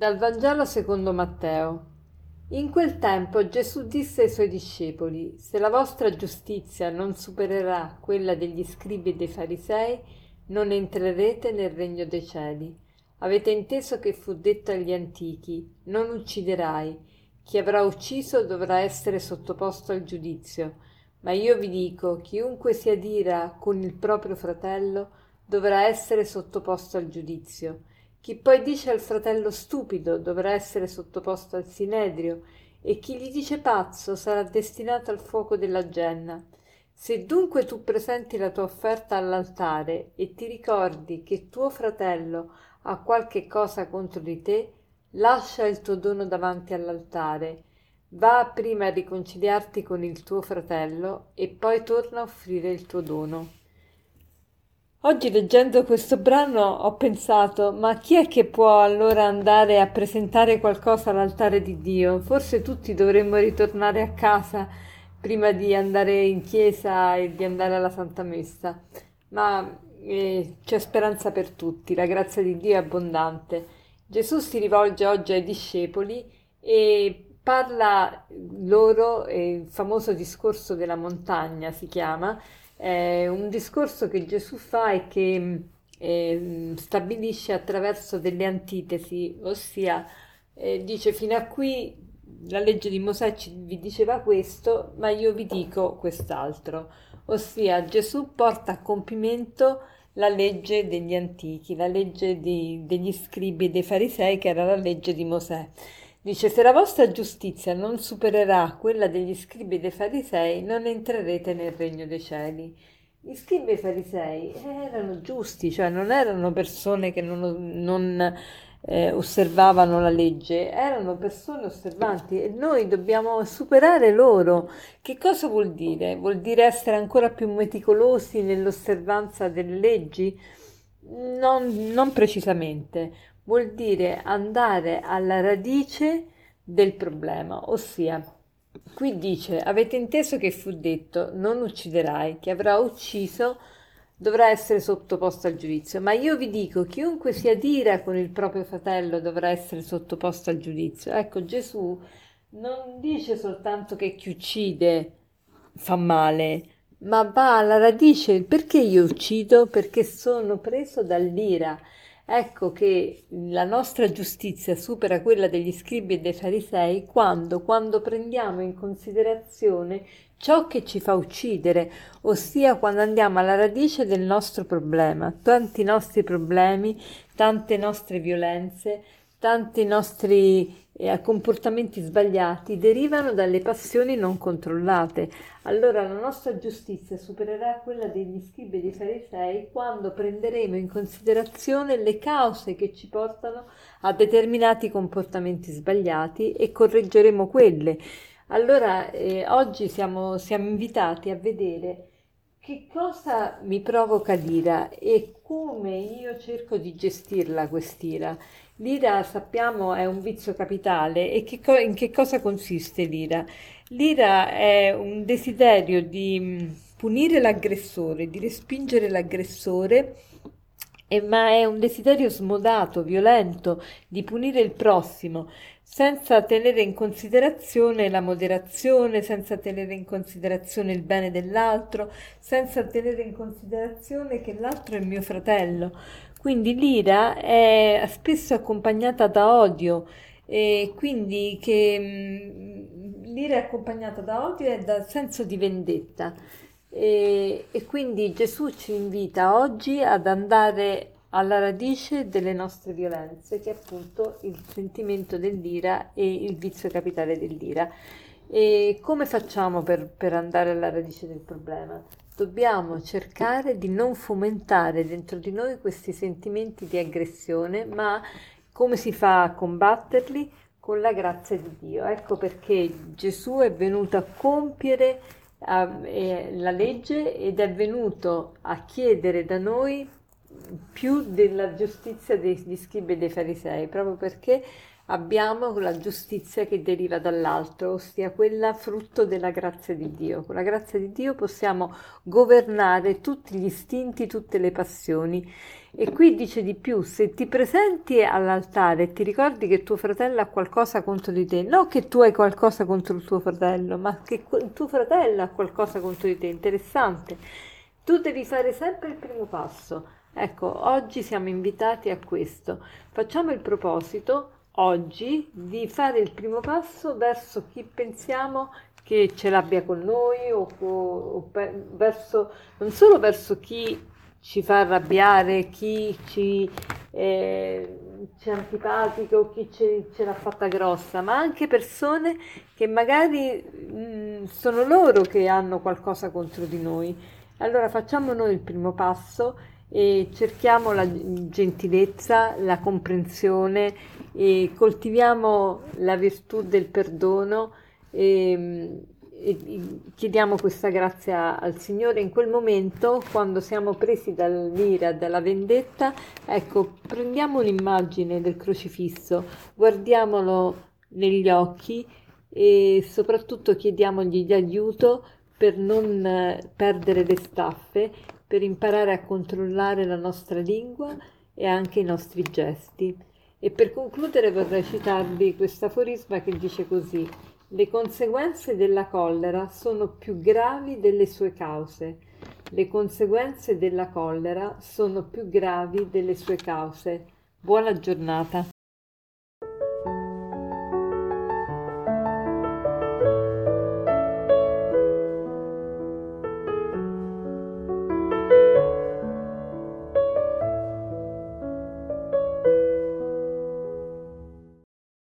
Dal Vangelo secondo Matteo. In quel tempo Gesù disse ai suoi discepoli: Se la vostra giustizia non supererà quella degli scribi e dei farisei, non entrerete nel regno dei cieli. Avete inteso che fu detto agli antichi: Non ucciderai. Chi avrà ucciso dovrà essere sottoposto al giudizio. Ma io vi dico: chiunque si adira con il proprio fratello dovrà essere sottoposto al giudizio. Chi poi dice al fratello stupido dovrà essere sottoposto al sinedrio, e chi gli dice pazzo sarà destinato al fuoco della genna. Se dunque tu presenti la tua offerta all'altare e ti ricordi che tuo fratello ha qualche cosa contro di te, lascia il tuo dono davanti all'altare, va prima a riconciliarti con il tuo fratello e poi torna a offrire il tuo dono. Oggi leggendo questo brano ho pensato, ma chi è che può allora andare a presentare qualcosa all'altare di Dio? Forse tutti dovremmo ritornare a casa prima di andare in chiesa e di andare alla Santa Messa. Ma eh, c'è speranza per tutti, la grazia di Dio è abbondante. Gesù si rivolge oggi ai discepoli e parla loro, il famoso discorso della montagna si chiama, è un discorso che Gesù fa e che eh, stabilisce attraverso delle antitesi, ossia eh, dice fino a qui la legge di Mosè ci, vi diceva questo, ma io vi dico quest'altro, ossia Gesù porta a compimento la legge degli antichi, la legge di, degli scribi e dei farisei che era la legge di Mosè. Dice, se la vostra giustizia non supererà quella degli scribi e dei farisei, non entrerete nel regno dei cieli. Gli scribi e i farisei erano giusti, cioè non erano persone che non, non eh, osservavano la legge, erano persone osservanti e noi dobbiamo superare loro. Che cosa vuol dire? Vuol dire essere ancora più meticolosi nell'osservanza delle leggi? Non, non precisamente, vuol dire andare alla radice del problema, ossia qui dice avete inteso che fu detto non ucciderai, chi avrà ucciso dovrà essere sottoposto al giudizio, ma io vi dico chiunque si adira con il proprio fratello dovrà essere sottoposto al giudizio. Ecco, Gesù non dice soltanto che chi uccide fa male, ma va alla radice perché io uccido? Perché sono preso dall'ira Ecco che la nostra giustizia supera quella degli scribi e dei farisei quando, quando prendiamo in considerazione ciò che ci fa uccidere, ossia quando andiamo alla radice del nostro problema. Tanti nostri problemi, tante nostre violenze, tanti nostri eh, comportamenti sbagliati derivano dalle passioni non controllate. Allora la nostra giustizia supererà quella degli scribi e dei farisei quando prenderemo in considerazione le cause che ci portano a determinati comportamenti sbagliati e correggeremo quelle. Allora eh, oggi siamo, siamo invitati a vedere che cosa mi provoca l'ira e come io cerco di gestirla quest'ira. L'ira, sappiamo, è un vizio capitale e che co- in che cosa consiste l'ira? L'ira è un desiderio di mm, punire l'aggressore, di respingere l'aggressore, e, ma è un desiderio smodato, violento, di punire il prossimo, senza tenere in considerazione la moderazione, senza tenere in considerazione il bene dell'altro, senza tenere in considerazione che l'altro è mio fratello. Quindi l'ira è spesso accompagnata da odio e quindi che mm, l'ira è accompagnata da odio e dal senso di vendetta. E, e quindi Gesù ci invita oggi ad andare alla radice delle nostre violenze, che è appunto il sentimento dell'ira e il vizio capitale dell'ira. E come facciamo per, per andare alla radice del problema? dobbiamo cercare di non fomentare dentro di noi questi sentimenti di aggressione, ma come si fa a combatterli? Con la grazia di Dio. Ecco perché Gesù è venuto a compiere la legge ed è venuto a chiedere da noi più della giustizia degli scribi e dei farisei, proprio perché abbiamo la giustizia che deriva dall'altro, ossia quella frutto della grazia di Dio. Con la grazia di Dio possiamo governare tutti gli istinti, tutte le passioni. E qui dice di più, se ti presenti all'altare e ti ricordi che tuo fratello ha qualcosa contro di te, non che tu hai qualcosa contro il tuo fratello, ma che il tuo fratello ha qualcosa contro di te, interessante. Tu devi fare sempre il primo passo. Ecco, oggi siamo invitati a questo. Facciamo il proposito oggi di fare il primo passo verso chi pensiamo che ce l'abbia con noi o, o, o verso, non solo verso chi ci fa arrabbiare, chi ci, eh, ci è antipatico, chi ce, ce, l'ha fatta grossa, ma anche persone che magari mh, sono loro che hanno qualcosa contro di noi. Allora facciamo noi il primo passo e cerchiamo la gentilezza, la comprensione e coltiviamo la virtù del perdono e, e, chiediamo questa grazia al Signore in quel momento quando siamo presi dall'ira, dalla vendetta, ecco, prendiamo un'immagine del crocifisso, guardiamolo negli occhi e soprattutto chiediamogli aiuto per non perdere le staffe per imparare a controllare la nostra lingua e anche i nostri gesti. E per concludere vorrei citarvi questo aforisma che dice così: Le conseguenze della collera sono più gravi delle sue cause. Le conseguenze della collera sono più gravi delle sue cause. Buona giornata.